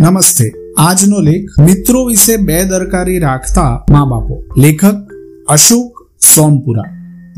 નમસ્તે. આજનો લેખ મિત્રો વિશે બે દરકારી રાખતા મા બાપો. લેખક અશોક સોમપુરા.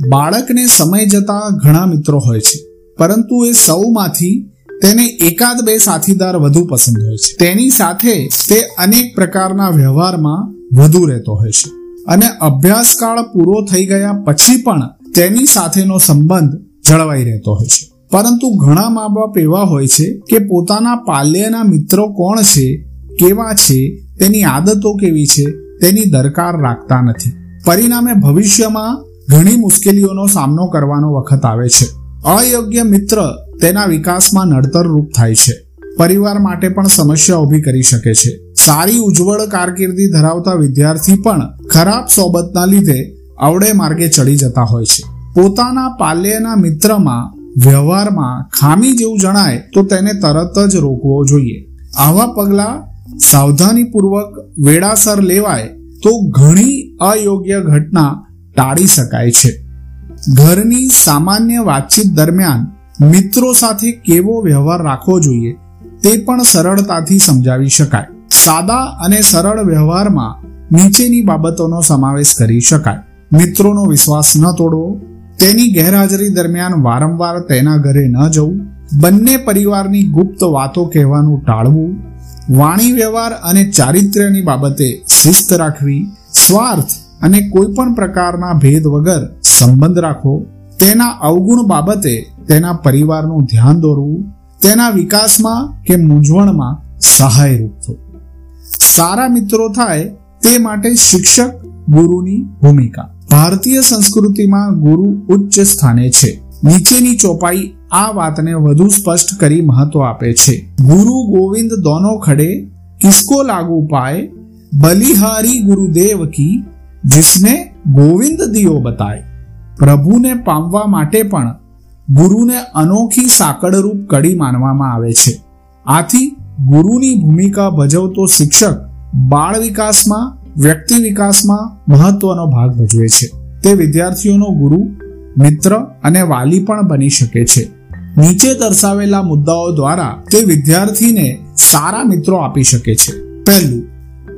બાળકને સમય જતા ઘણા મિત્રો હોય છે, પરંતુ એ સૌમાંથી તેને એકાદ બે સાથીદાર વધુ પસંદ હોય છે. તેની સાથે તે અનેક પ્રકારના વ્યવહારમાં વધુ રહેતો હોય છે અને અભ્યાસકાળ પૂરો થઈ ગયા પછી પણ તેની સાથેનો સંબંધ જળવાઈ રહેતો હોય છે. પરંતુ ઘણા મા બાપ એવા હોય છે કે પોતાના પાલ્યના મિત્રો કોણ છે, કેવા છે, તેની આદતો કેવી છે, તેની દરકાર રાખતા નથી. પરિણામે ભવિષ્યમાં ઘણી મુશ્કેલીઓનો સામનો કરવાનો વખત આવે છે. અયોગ્ય મિત્ર તેના વિકાસમાં નડતર રૂપ થાય છે. પરિવાર માટે પણ સમસ્યા ઊભી કરી શકે છે. સારી ઉજ્જવળ કારકિર્દી ધરાવતા વિદ્યાર્થી પણ ખરાબ સોબતના લીધે અવડે માર્ગે ચડી જતા હોય છે. પોતાના પાલ્યના મિત્રમાં વ્યવહારમાં ખામી જેવું જણાય તો તેને તરત જ રોકવો જોઈએ. આવા પગલા સાવધાનીપૂર્વક વેળાસર લેવાય તો ઘણી અયોગ્ય ઘટના ટાળી શકાય છે. ઘરની સામાન્ય વાતચીત દરમિયાન મિત્રો સાથે કેવો વ્યવહાર રાખવો જોઈએ તે પણ સરળતાથી સમજાવી શકાય. સાદા અને સરળ વ્યવહારમાં નીચેની બાબતોનો સમાવેશ કરી શકાય. મિત્રોનો વિશ્વાસ ન તોડવો તેની ગેરહાજરી દરમિયાન વારંવાર તેના ઘરે ન જવું, બંને પરિવારની ગુપ્ત વાતો કહેવાનું ટાળવું, વાણી વ્યવહાર અને ચારિત્ર્યની બાબતે શિસ્ત રાખવી, સ્વાર્થ અને કોઈ પણ પ્રકારના ભેદ વગર સંબંધ રાખવો, તેના અવગુણ બાબતે તેના પરિવારનું ધ્યાન દોરવું, તેના વિકાસમાં કે મૂંઝવણમાં સહાયરૂપ થવું. સારા મિત્રો થાય તે માટે શિક્ષક ગુરુની ભૂમિકા. ભારતીય સંસ્કૃતિમાં ગુરુ ઉચ્ચ સ્થાને છે. નીચેની ચોપાઈ આ વાતને વધુ સ્પષ્ટ કરી મહત્વ આપે છે. ગુરુ ગોવિંદ દોનો ખડે કિસકો લાગુ પાય, બલિહારી ગુરુદેવ કી, જિસને ગોવિંદ દિયો બતાય. પ્રભુને પામવા માટે પણ ગુરુને અનોખી સાંકળરૂપ કડી માનવામાં આવે છે. આથી ગુરુની ભૂમિકા ભજવતો શિક્ષક બાળ વિકાસમાં વ્યક્તિ વિકાસમાં મહત્વનો ભાગ ભજવે છે. તે વિદ્યાર્થીઓનો ગુરુ, મિત્ર અને વાલી પણ બની શકે છે. નીચે દર્શાવેલા મુદ્દાઓ દ્વારા તે વિદ્યાર્થીને સારા મિત્રો આપી શકે છે. પહેલું,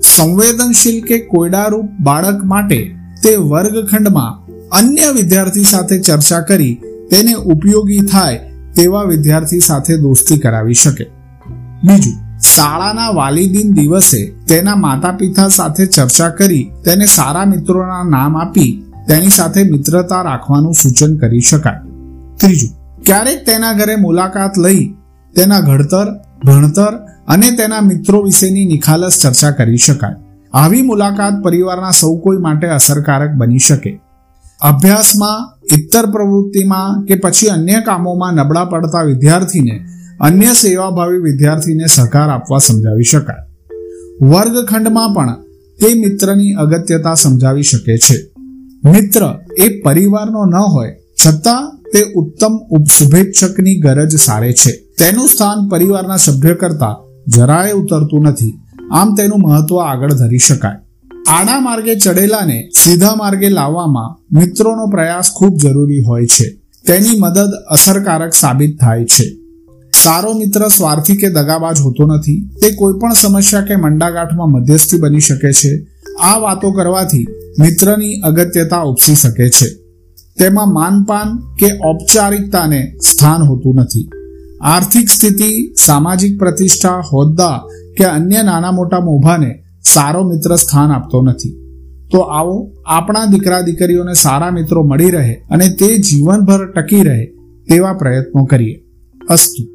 સંવેદનશીલ કે કોયડારૂપ બાળક માટે તે વર્ગખંડમાં અન્ય વિદ્યાર્થી સાથે ચર્ચા કરી તેને ઉપયોગી થાય તેવા વિદ્યાર્થી સાથે દોસ્તી કરાવી શકે. બીજું શાળાના વાલીદીન દિવસે તેના માતા પિતા સાથે ચર્ચા કરી, તેને સારા મિત્રોના નામ આપી, તેની સાથે મિત્રતા રાખવાનું સૂચન કરી શકાય. ત્રીજું, ક્યારેક તેના ઘરે મુલાકાત લઈ, તેના ઘડતર, ભણતર અને તેના મિત્રો વિશેની નિખાલસ ચર્ચા કરી શકાય. આવી મુલાકાત પરિવારના સૌ કોઈ માટે અસરકારક બની શકે. અભ્યાસમાં, ઇતર પ્રવૃત્તિમાં કે પછી અન્ય કામોમાં નબળા પડતા વિદ્યાર્થીને અન્ય સેવાભાવી વિદ્યાર્થીને સહકાર આપવા સમજાવી શકાય. વર્ગખંડમાં પણ તે મિત્રની અગત્યતા સમજાવી શકે છે. મિત્ર એ પરિવારનો ન હોય, છતાં તે ઉત્તમ શુભેચ્છકની ગરજ સારે છે. તેનું સ્થાન પરિવારના સભ્ય કરતા જરાય ઉતરતું નથી. આમ તેનું મહત્વ આગળ ધરી શકાય. આડા માર્ગે ચડેલાને સીધા માર્ગે લાવવામાં મિત્રોનો પ્રયાસ ખૂબ જરૂરી હોય છે. તેની મદદ અસરકારક સાબિત થાય છે. સારો મિત્ર સ્વાર્થી કે દગાબાજ હોતો નથી, તે કોઈ પણ સમસ્યા કે મંડાગાંઠમાં મધ્યસ્થી બની શકે છે. આ વાતો કરવાથી મિત્રની અગત્યતા ઉપસી શકે છે. તેમાં માનપાન કે ઔપચારિકતાને સ્થાન હોતું નથી. આર્થિક સ્થિતિ, સામાજિક પ્રતિષ્ઠા, હોદ્દા કે અન્ય નાના મોટા મોભાને સારો મિત્ર સ્થાન આપતો નથી. તો આવો, આપણા દીકરા દીકરીઓને સારા મિત્રો મળી રહે અને તે જીવનભર ટકી રહે તેવા પ્રયત્નો કરીએ. અસ્તુ.